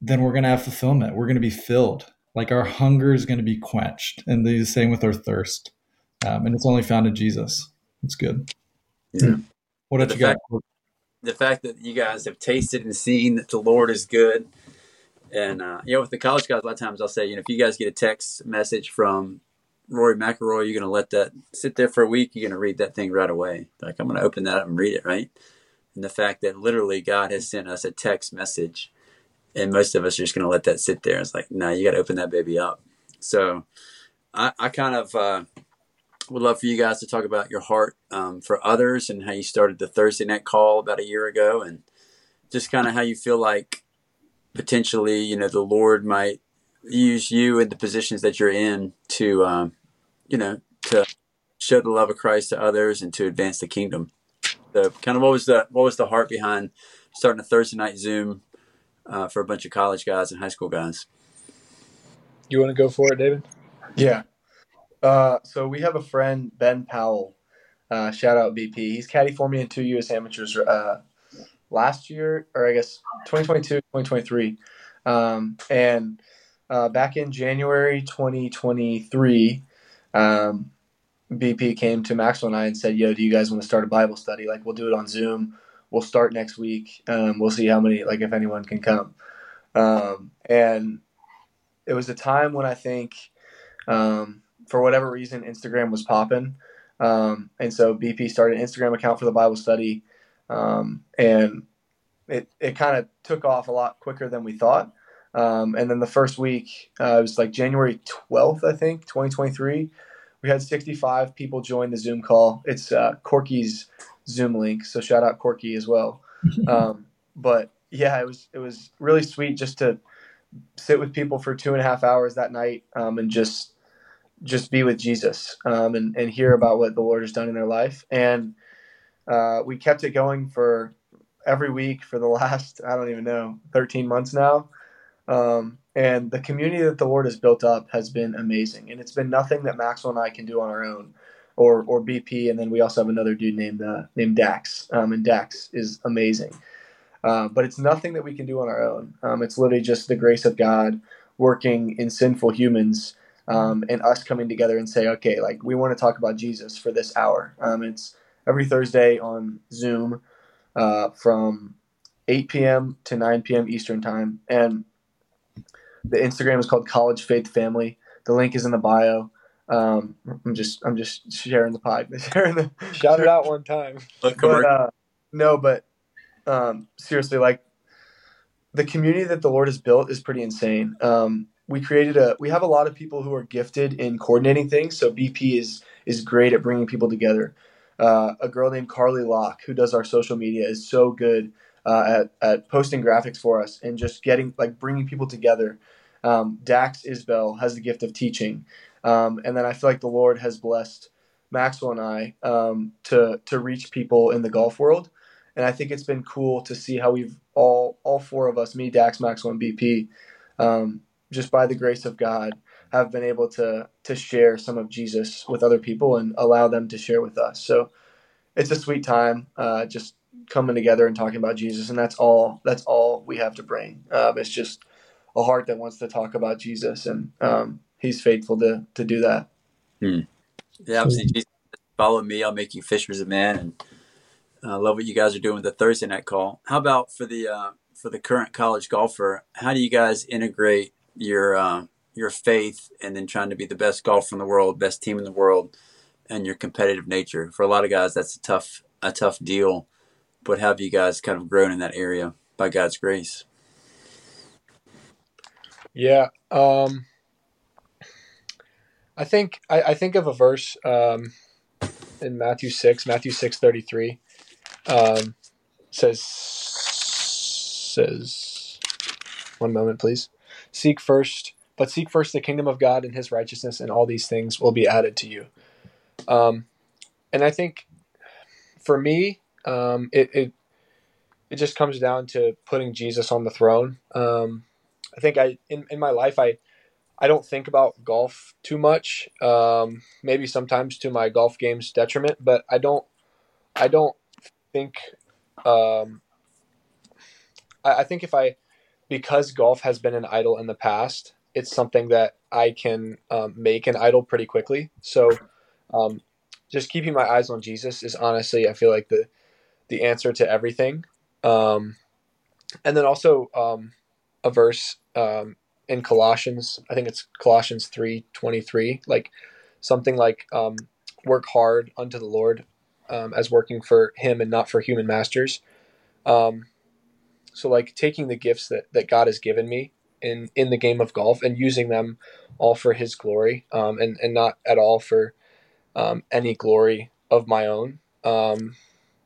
then we're going to have fulfillment. We're going to be filled. Like our hunger is going to be quenched. And the same with our thirst. Um, and it's only found in Jesus. It's good. Yeah. What else The you got? fact- the fact that you guys have tasted and seen that the Lord is good. And, uh, you know, with the college guys, a lot of times I'll say, you know, if you guys get a text message from Rory McIlroy, you're going to let that sit there for a week. You're going to read that thing right away. Like, I'm going to open that up and read it, right? And the fact that literally God has sent us a text message, and most of us are just going to let that sit there. It's like, no, you got to open that baby up. So I, I kind of uh, would love for you guys to talk about your heart um, for others and how you started the Thursday night call about a year ago, and just kind of how you feel like potentially, you know, the Lord might use you in the positions that you're in to, um, you know, to show the love of Christ to others and to advance the kingdom. So, kind of, what was the what was the heart behind starting a Thursday night Zoom uh, for a bunch of college guys and high school guys? You want to go for it, David? Yeah. Uh, so we have a friend, Ben Powell. Uh, shout out BP. He's caddy for me in two U.S. amateurs uh, last year, or I guess 2022, 2023. Um, and uh, back in January 2023, um, BP came to Maxwell and I and said, "Yo, do you guys want to start a Bible study? Like, we'll do it on Zoom. We'll start next week. Um, we'll see how many, like, if anyone can come." Um, and it was a time when I think, um, for whatever reason, Instagram was popping, um, and so BP started an Instagram account for the Bible study, um, and it it kind of took off a lot quicker than we thought. Um, and then the first week, uh, it was like January 12th, I think, 2023. We had 65 people join the Zoom call. It's uh, Corky's Zoom link, so shout out Corky as well. Um, but yeah, it was it was really sweet just to sit with people for two and a half hours that night um, and just just be with Jesus um, and and hear about what the Lord has done in their life. And uh, we kept it going for every week for the last I don't even know 13 months now. Um, and the community that the Lord has built up has been amazing, and it's been nothing that Maxwell and I can do on our own, or or BP, and then we also have another dude named uh, named Dax, um, and Dax is amazing. Uh, but it's nothing that we can do on our own. Um, it's literally just the grace of God working in sinful humans um, and us coming together and say, okay, like we want to talk about Jesus for this hour. Um, it's every Thursday on Zoom uh, from 8 p.m. to 9 p.m. Eastern time, and the Instagram is called College Faith Family. The link is in the bio. Um, I'm just I'm just sharing the pie. Sharing the Shout it out one time. Look, but, uh, no, but um, seriously, like the community that the Lord has built is pretty insane. Um, we created a we have a lot of people who are gifted in coordinating things. So BP is is great at bringing people together. Uh, a girl named Carly Locke who does our social media is so good uh, at at posting graphics for us and just getting like bringing people together. Um, Dax Isbell has the gift of teaching, um, and then I feel like the Lord has blessed Maxwell and I um, to to reach people in the golf world and I think it's been cool to see how we've all all four of us, me, Dax, Maxwell, and BP, um, just by the grace of God, have been able to to share some of Jesus with other people and allow them to share with us. So it's a sweet time, uh, just coming together and talking about Jesus, and that's all that's all we have to bring. Um, it's just a heart that wants to talk about Jesus, and um, He's faithful to to do that. Hmm. Yeah, obviously, Jesus, follow me. I'll make you fishers of men, and I uh, love what you guys are doing with the Thursday night call. How about for the uh, for the current college golfer? How do you guys integrate your uh, your faith and then trying to be the best golfer in the world, best team in the world, and your competitive nature? For a lot of guys, that's a tough a tough deal. But have you guys kind of grown in that area by God's grace? Yeah, um, I think I, I, think of a verse um, in Matthew six, Matthew six thirty three um, says says one moment, please. Seek first, but seek first the kingdom of God and His righteousness, and all these things will be added to you. Um, and I think for me, um, it, it it just comes down to putting Jesus on the throne. Um, I think I in, in my life I I don't think about golf too much. Um, maybe sometimes to my golf game's detriment, but I don't I don't think um, I, I think if I because golf has been an idol in the past, it's something that I can um, make an idol pretty quickly. So, um, just keeping my eyes on Jesus is honestly, I feel like the the answer to everything. Um, and then also um, a verse um, in Colossians, I think it's Colossians three twenty three, like something like um, work hard unto the Lord um, as working for him and not for human masters. Um, so like taking the gifts that, that God has given me in, in the game of golf and using them all for his glory um, and, and not at all for um, any glory of my own.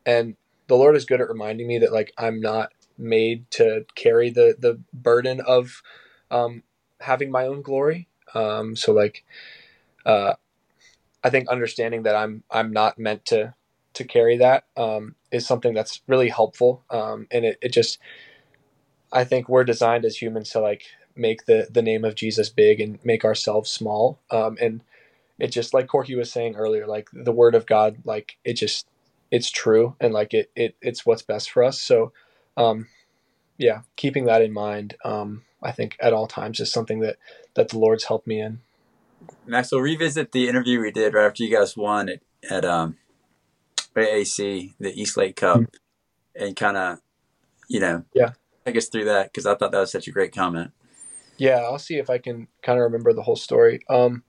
And the Lord is good at reminding me that like I'm not made to carry the, the burden of um, having my own glory. so like, uh, I think understanding that I'm I'm not meant to to carry that um, is something that's really helpful. Um, and it, it just, I think we're designed as humans to like make the, the name of Jesus big and make ourselves small. Um, and it just, like Corky was saying earlier, like the word of God, like it just, it's true. And like it, it it's what's best for us. So, um, yeah, keeping that in mind, um, I think at all times is something that, that the Lord's helped me in. Maxwell, revisit the interview we did right after you guys won at, at um, AAC, the East Lake Cup, mm-hmm. and kind of, you know, yeah, take us through that because I thought that was such a great comment. Yeah, I'll see if I can kind of remember the whole story. Um,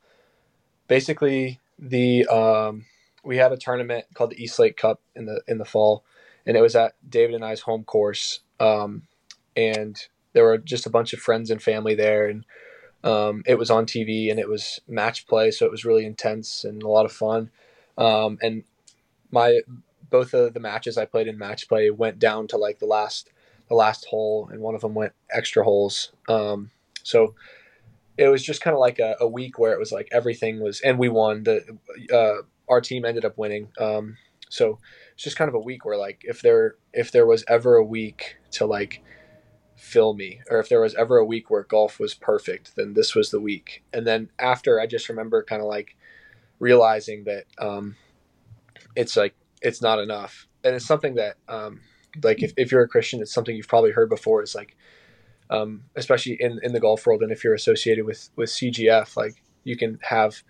basically, the um, we had a tournament called the East Lake Cup in the in the fall, and it was at David and I's home course. um, and there were just a bunch of friends and family there, and um, it was on TV and it was match play, so it was really intense and a lot of fun. Um, and my both of the matches I played in match play went down to like the last the last hole, and one of them went extra holes. Um, so it was just kind of like a, a, week where it was like everything was, and we won. The uh, our team ended up winning. Um, so it's just kind of a week where like if there if there was ever a week to like fill me, or if there was ever a week where golf was perfect, then this was the week. And then after, I just remember kind of like realizing that um, it's like it's not enough, and it's something that um, like if, if you're a Christian, it's something you've probably heard before. Is like um, especially in in the golf world, and if you're associated with with CGF, like you can have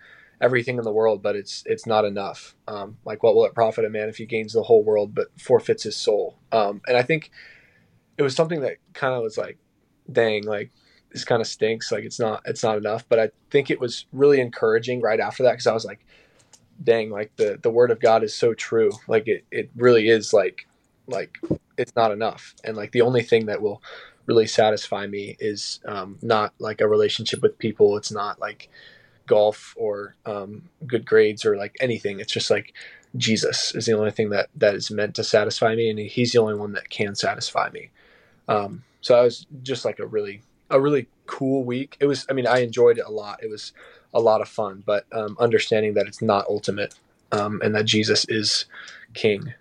everything in the world, but it's it's not enough. Um, like, what will it profit a man if he gains the whole world but forfeits his soul? Um, and I think it was something that kind of was like, dang, like this kind of stinks. Like it's not it's not enough. But I think it was really encouraging right after that because I was like, dang, like the the word of God is so true. Like it it really is like like it's not enough. And like the only thing that will really satisfy me is um, not like a relationship with people. It's not like golf or um, good grades or like anything. It's just like Jesus is the only thing that that is meant to satisfy me, and He's the only one that can satisfy me. Um, so I was just like a really a really cool week. It was. I mean, I enjoyed it a lot. It was a lot of fun, but um, understanding that it's not ultimate um, and that Jesus is King.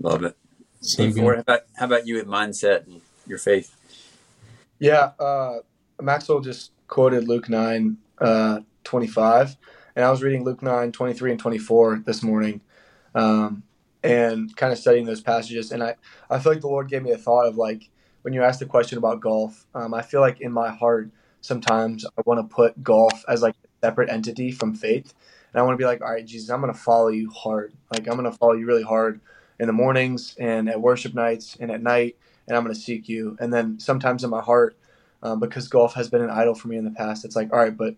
Love it. Same how about, how about you with mindset and your faith? Yeah, uh, Maxwell just quoted Luke 9, uh, 25. And I was reading Luke 9, 23 and 24 this morning um, and kind of studying those passages. And I, I feel like the Lord gave me a thought of like, when you asked the question about golf, um, I feel like in my heart, sometimes I want to put golf as like a separate entity from faith. And I want to be like, all right, Jesus, I'm going to follow you hard. Like, I'm going to follow you really hard in the mornings and at worship nights and at night. And I'm going to seek you. And then sometimes in my heart, um, because golf has been an idol for me in the past. It's like, all right, but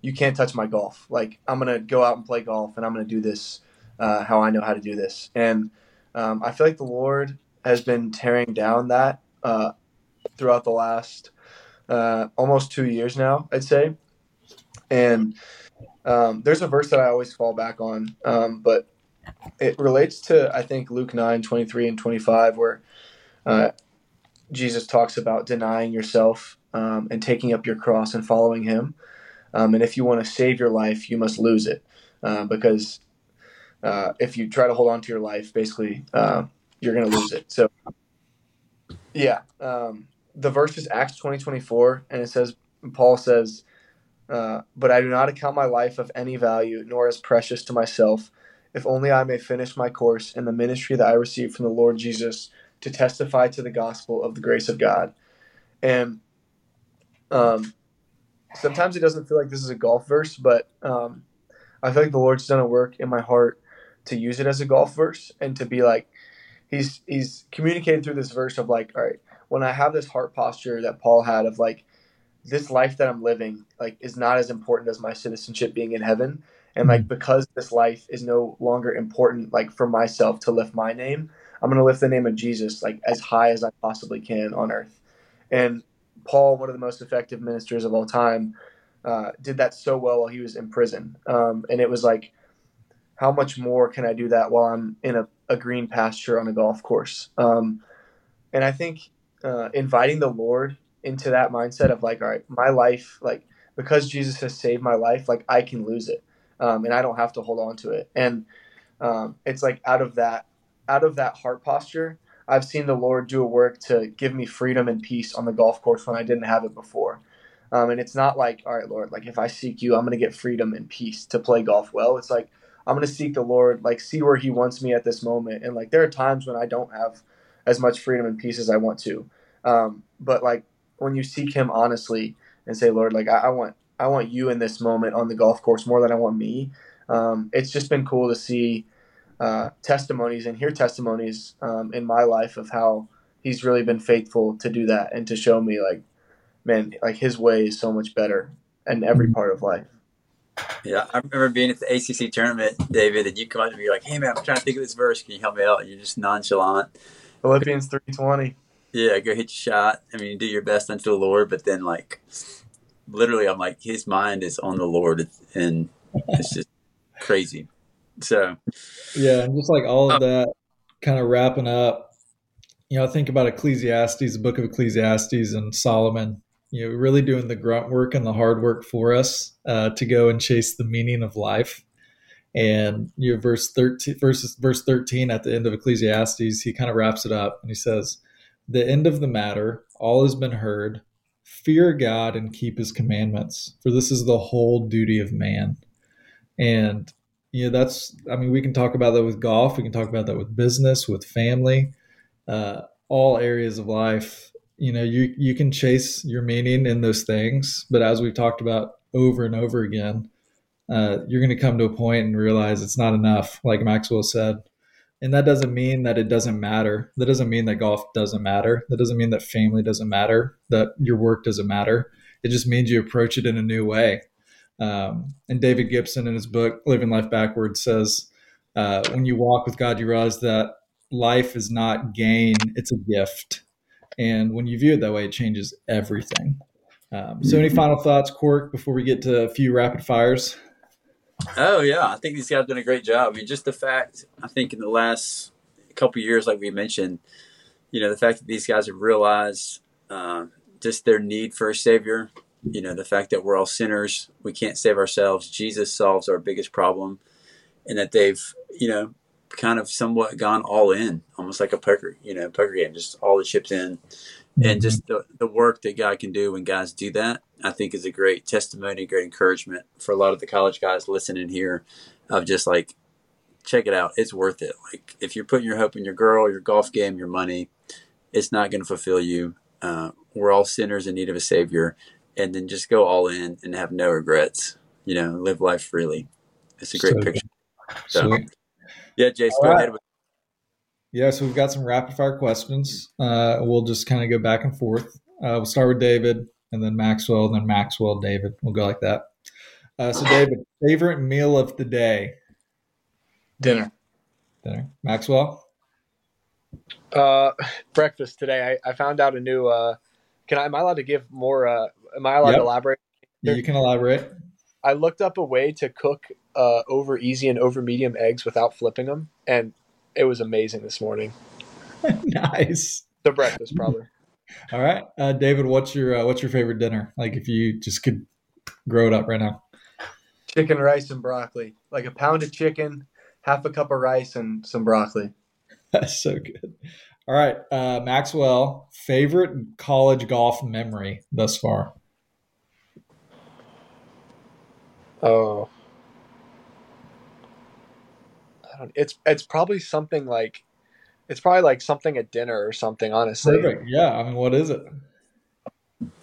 you can't touch my golf. Like I'm gonna go out and play golf, and I'm gonna do this uh, how I know how to do this. And um, I feel like the Lord has been tearing down that uh, throughout the last uh, almost two years now, I'd say. And um, there's a verse that I always fall back on, um, but it relates to I think Luke 9, 23 and 25, where uh, Jesus talks about denying yourself um, and taking up your cross and following Him. Um, and if you want to save your life, you must lose it uh, because uh, if you try to hold on to your life, basically uh, you're going to lose it. So, yeah, um, the verse is Acts twenty twenty four, and it says Paul says, uh, "But I do not account my life of any value, nor as precious to myself." If only I may finish my course in the ministry that I received from the Lord Jesus to testify to the gospel of the grace of God. And um, sometimes it doesn't feel like this is a golf verse, but um, I feel like the Lord's done a work in my heart to use it as a golf verse and to be like, he's he's communicated through this verse of like, all right, when I have this heart posture that Paul had of like, this life that I'm living like is not as important as my citizenship being in heaven, and like because this life is no longer important like for myself to lift my name, I'm going to lift the name of Jesus like as high as I possibly can on earth. And Paul, one of the most effective ministers of all time, uh, did that so well while he was in prison. Um, and it was like, how much more can I do that while I'm in a, a green pasture on a golf course? Um, and I think uh, inviting the Lord into that mindset of like, all right, my life, like because Jesus has saved my life, like I can lose it, um, and I don't have to hold on to it. And um, it's like out of that out of that heart posture, I've seen the Lord do a work to give me freedom and peace on the golf course when I didn't have it before. Um, and it's not like, all right, Lord, like if I seek you, I'm going to get freedom and peace to play golf well. It's like, I'm going to seek the Lord, like see where he wants me at this moment. And like, there are times when I don't have as much freedom and peace as I want to. Um, but like when you seek him honestly and say, Lord, like I, I, want, I want you in this moment on the golf course more than I want me. Um, it's just been cool to see uh, testimonies and hear testimonies um, in my life of how he's really been faithful to do that and to show me like man like his way is so much better in every mm-hmm. part of life yeah i remember being at the acc tournament david and you come up to me like hey man i'm trying to think of this verse can you help me out and you're just nonchalant Philippians three twenty. Yeah, go hit your shot. I mean, do your best unto the Lord, but then like, literally, I'm like, his mind is on the Lord, and it's just crazy. So, yeah, and just like all of that, kind of wrapping up. You know, I think about Ecclesiastes, the book of Ecclesiastes, and Solomon. You know, really doing the grunt work and the hard work for us uh, to go and chase the meaning of life. And you know, verse thirteen, verses verse thirteen at the end of Ecclesiastes, he kind of wraps it up and he says, "The end of the matter, all has been heard. Fear God and keep His commandments, for this is the whole duty of man." And know, that's I mean, we can talk about that with golf. We can talk about that with business, with family, uh, all areas of life. You know, you you can chase your meaning in those things, but as we've talked about over and over again uh, you're going to come to a point and realize it's not enough, like Maxwell said. And that doesn't mean that it doesn't matter. That doesn't mean that golf doesn't matter. That doesn't mean that family doesn't matter, that your work doesn't matter. It just means you approach it in a new way. Um, and David Gibson, in his book, Living Life Backwards, says, uh, when you walk with God, you realize that life is not gain, it's a gift. And when you view it that way, it changes everything. Um, so, any final thoughts, Cork, before we get to a few rapid fires? Oh yeah, I think these guys have done a great job. I mean, just the fact I think in the last couple years, like we mentioned, you know, the fact that these guys have realized uh, just their need for a savior. You know, the fact that we're all sinners, we can't save ourselves. Jesus solves our biggest problem, and that they've you know kind of somewhat gone all in, almost like a poker you know poker game, just all the chips in and just the, the work that God can do when guys do that, I think is a great testimony, great encouragement for a lot of the college guys listening here of just like, check it out. It's worth it. Like if you're putting your hope in your girl, your golf game, your money, it's not going to fulfill you. Uh, we're all sinners in need of a savior and then just go all in and have no regrets, you know, live life freely. It's a great so, picture. So, yeah, Jason, go right. ahead with yeah, so we've got some rapid fire questions. Uh, we'll just kind of go back and forth. Uh, we'll start with David, and then Maxwell, and then Maxwell, David. We'll go like that. Uh, so, David, favorite meal of the day? Dinner. Dinner. Maxwell. Uh, breakfast today. I, I found out a new. Uh, can I? Am I allowed to give more? Am I allowed yep. to elaborate? Yeah, you can elaborate. I looked up a way to cook uh, over easy and over medium eggs without flipping them, and it was amazing this morning. nice. The breakfast, probably. All right, uh, David. What's your uh, what's your favorite dinner? Like if you just could grow it up right now. Chicken, rice, and broccoli. Like a pound of chicken, half a cup of rice, and some broccoli. That's so good. All right, uh, Maxwell. Favorite college golf memory thus far? Oh, I don't. It's it's probably something like, it's probably like something at dinner or something. Honestly, Perfect. Yeah. I mean, what is it?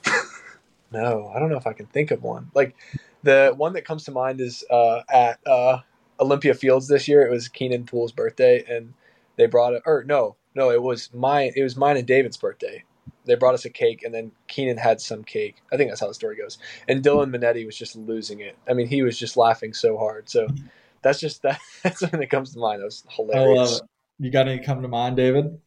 no, I don't know if I can think of one. Like the one that comes to mind is uh, at uh, Olympia Fields this year. It was Keenan Poole's birthday, and they brought it. Or no, no, it was mine. It was mine and David's birthday. They brought us a cake, and then Keenan had some cake. I think that's how the story goes. And Dylan Menante was just losing it. I mean, he was just laughing so hard. So that's just that, that's something that comes to mind. That was hilarious. You got any come to mind, David?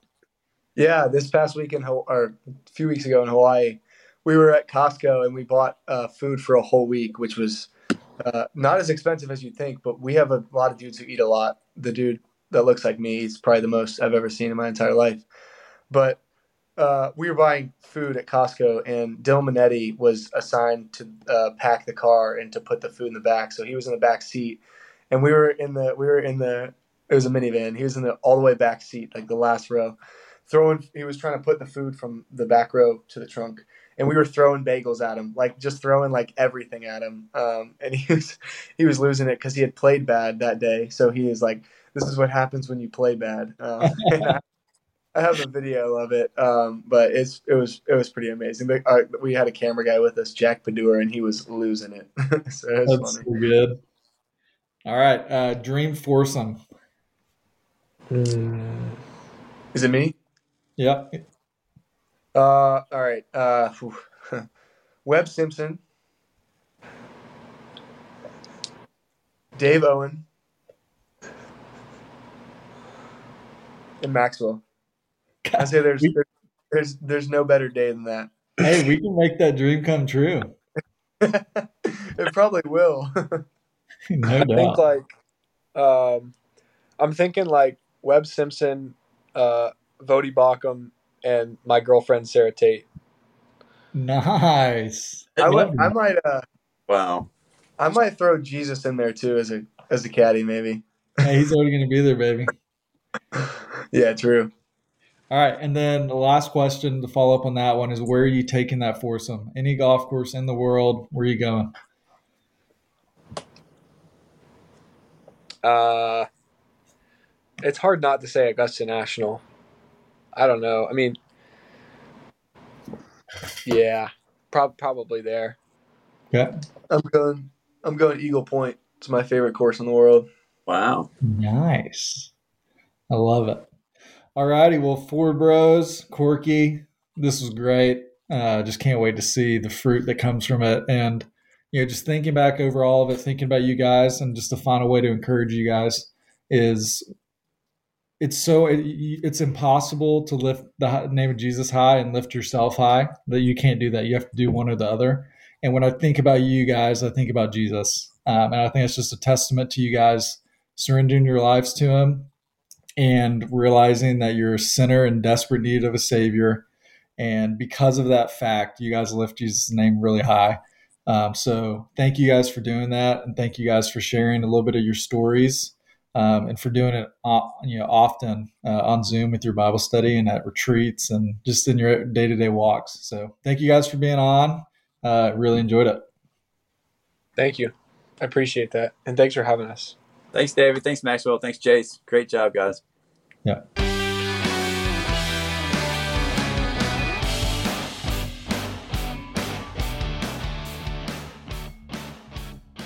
Yeah, this past week in or a few weeks ago in Hawaii, we were at Costco and we bought uh, food for a whole week, which was uh, not as expensive as you'd think. But we have a lot of dudes who eat a lot. The dude that looks like me, he's probably the most I've ever seen in my entire life. But uh, we were buying food at Costco, and Dylan Menante was assigned to uh, pack the car and to put the food in the back. So he was in the back seat, and we were in the we were in the it was a minivan. He was in the all the way back seat, like the last row, throwing. He was trying to put the food from the back row to the trunk, and we were throwing bagels at him, like just throwing like everything at him. Um, and he was he was losing it because he had played bad that day. So he is like, "This is what happens when you play bad." Um, I, I, have a video of it, um, but it's it was it was pretty amazing. But, uh, we had a camera guy with us, Jack Padua, and he was losing it. so it was That's funny. So good. All right, uh, dream foursome. Mm. Is it me? Yeah. Uh, all right. Uh, Webb Simpson, Dave Owen, and Maxwell. I say there's, there's there's there's no better day than that. Hey, we can make that dream come true. it probably will. no I doubt. think like um, I'm thinking like Webb Simpson, uh, Voddie Baucham, and my girlfriend Sarah Tate. nice. I, love would, I might uh Wow. I might throw Jesus in there too as a as a caddy maybe. Hey, he's already going to be there, baby. Yeah, true. All right, and then the last question to follow up on that one is where are you taking that foursome? Any golf course in the world? Where are you going? Uh, it's hard not to say Augusta National. I don't know. I mean, yeah, prob- probably there. Yeah. I'm going I'm going Eagle Point. It's my favorite course in the world. Wow. Nice. I love it. All righty. Well, Ford Bros, Corky, this was great. Uh, just can't wait to see the fruit that comes from it. And, you know, just thinking back over all of it, thinking about you guys, and just a final way to encourage you guys is it's so it, it's impossible to lift the name of Jesus high and lift yourself high that you can't do that. You have to do one or the other. And when I think about you guys, I think about Jesus. Um, and I think it's just a testament to you guys surrendering your lives to Him and realizing that you're a sinner in desperate need of a Savior. And because of that fact, you guys lift Jesus' name really high. Um, so thank you guys for doing that, and thank you guys for sharing a little bit of your stories, um, and for doing it, you know, often uh, on Zoom with your Bible study and at retreats and just in your day to day walks. So thank you guys for being on. Uh, really enjoyed it. Thank you. I appreciate that, and thanks for having us. Thanks, David. Thanks, Maxwell. Thanks, Jace. Great job, guys. Yeah.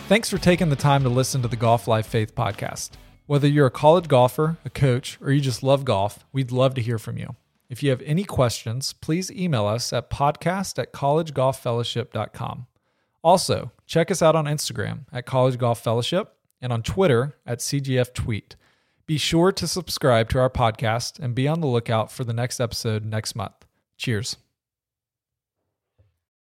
Thanks for taking the time to listen to the Golf Life Faith podcast. Whether you're a college golfer, a coach, or you just love golf, we'd love to hear from you. If you have any questions, please email us at podcast at collegegolffellowship.com. Also, check us out on Instagram at College Golf Fellowship and on Twitter at CGF Tweet. Be sure to subscribe to our podcast and be on the lookout for the next episode next month. Cheers.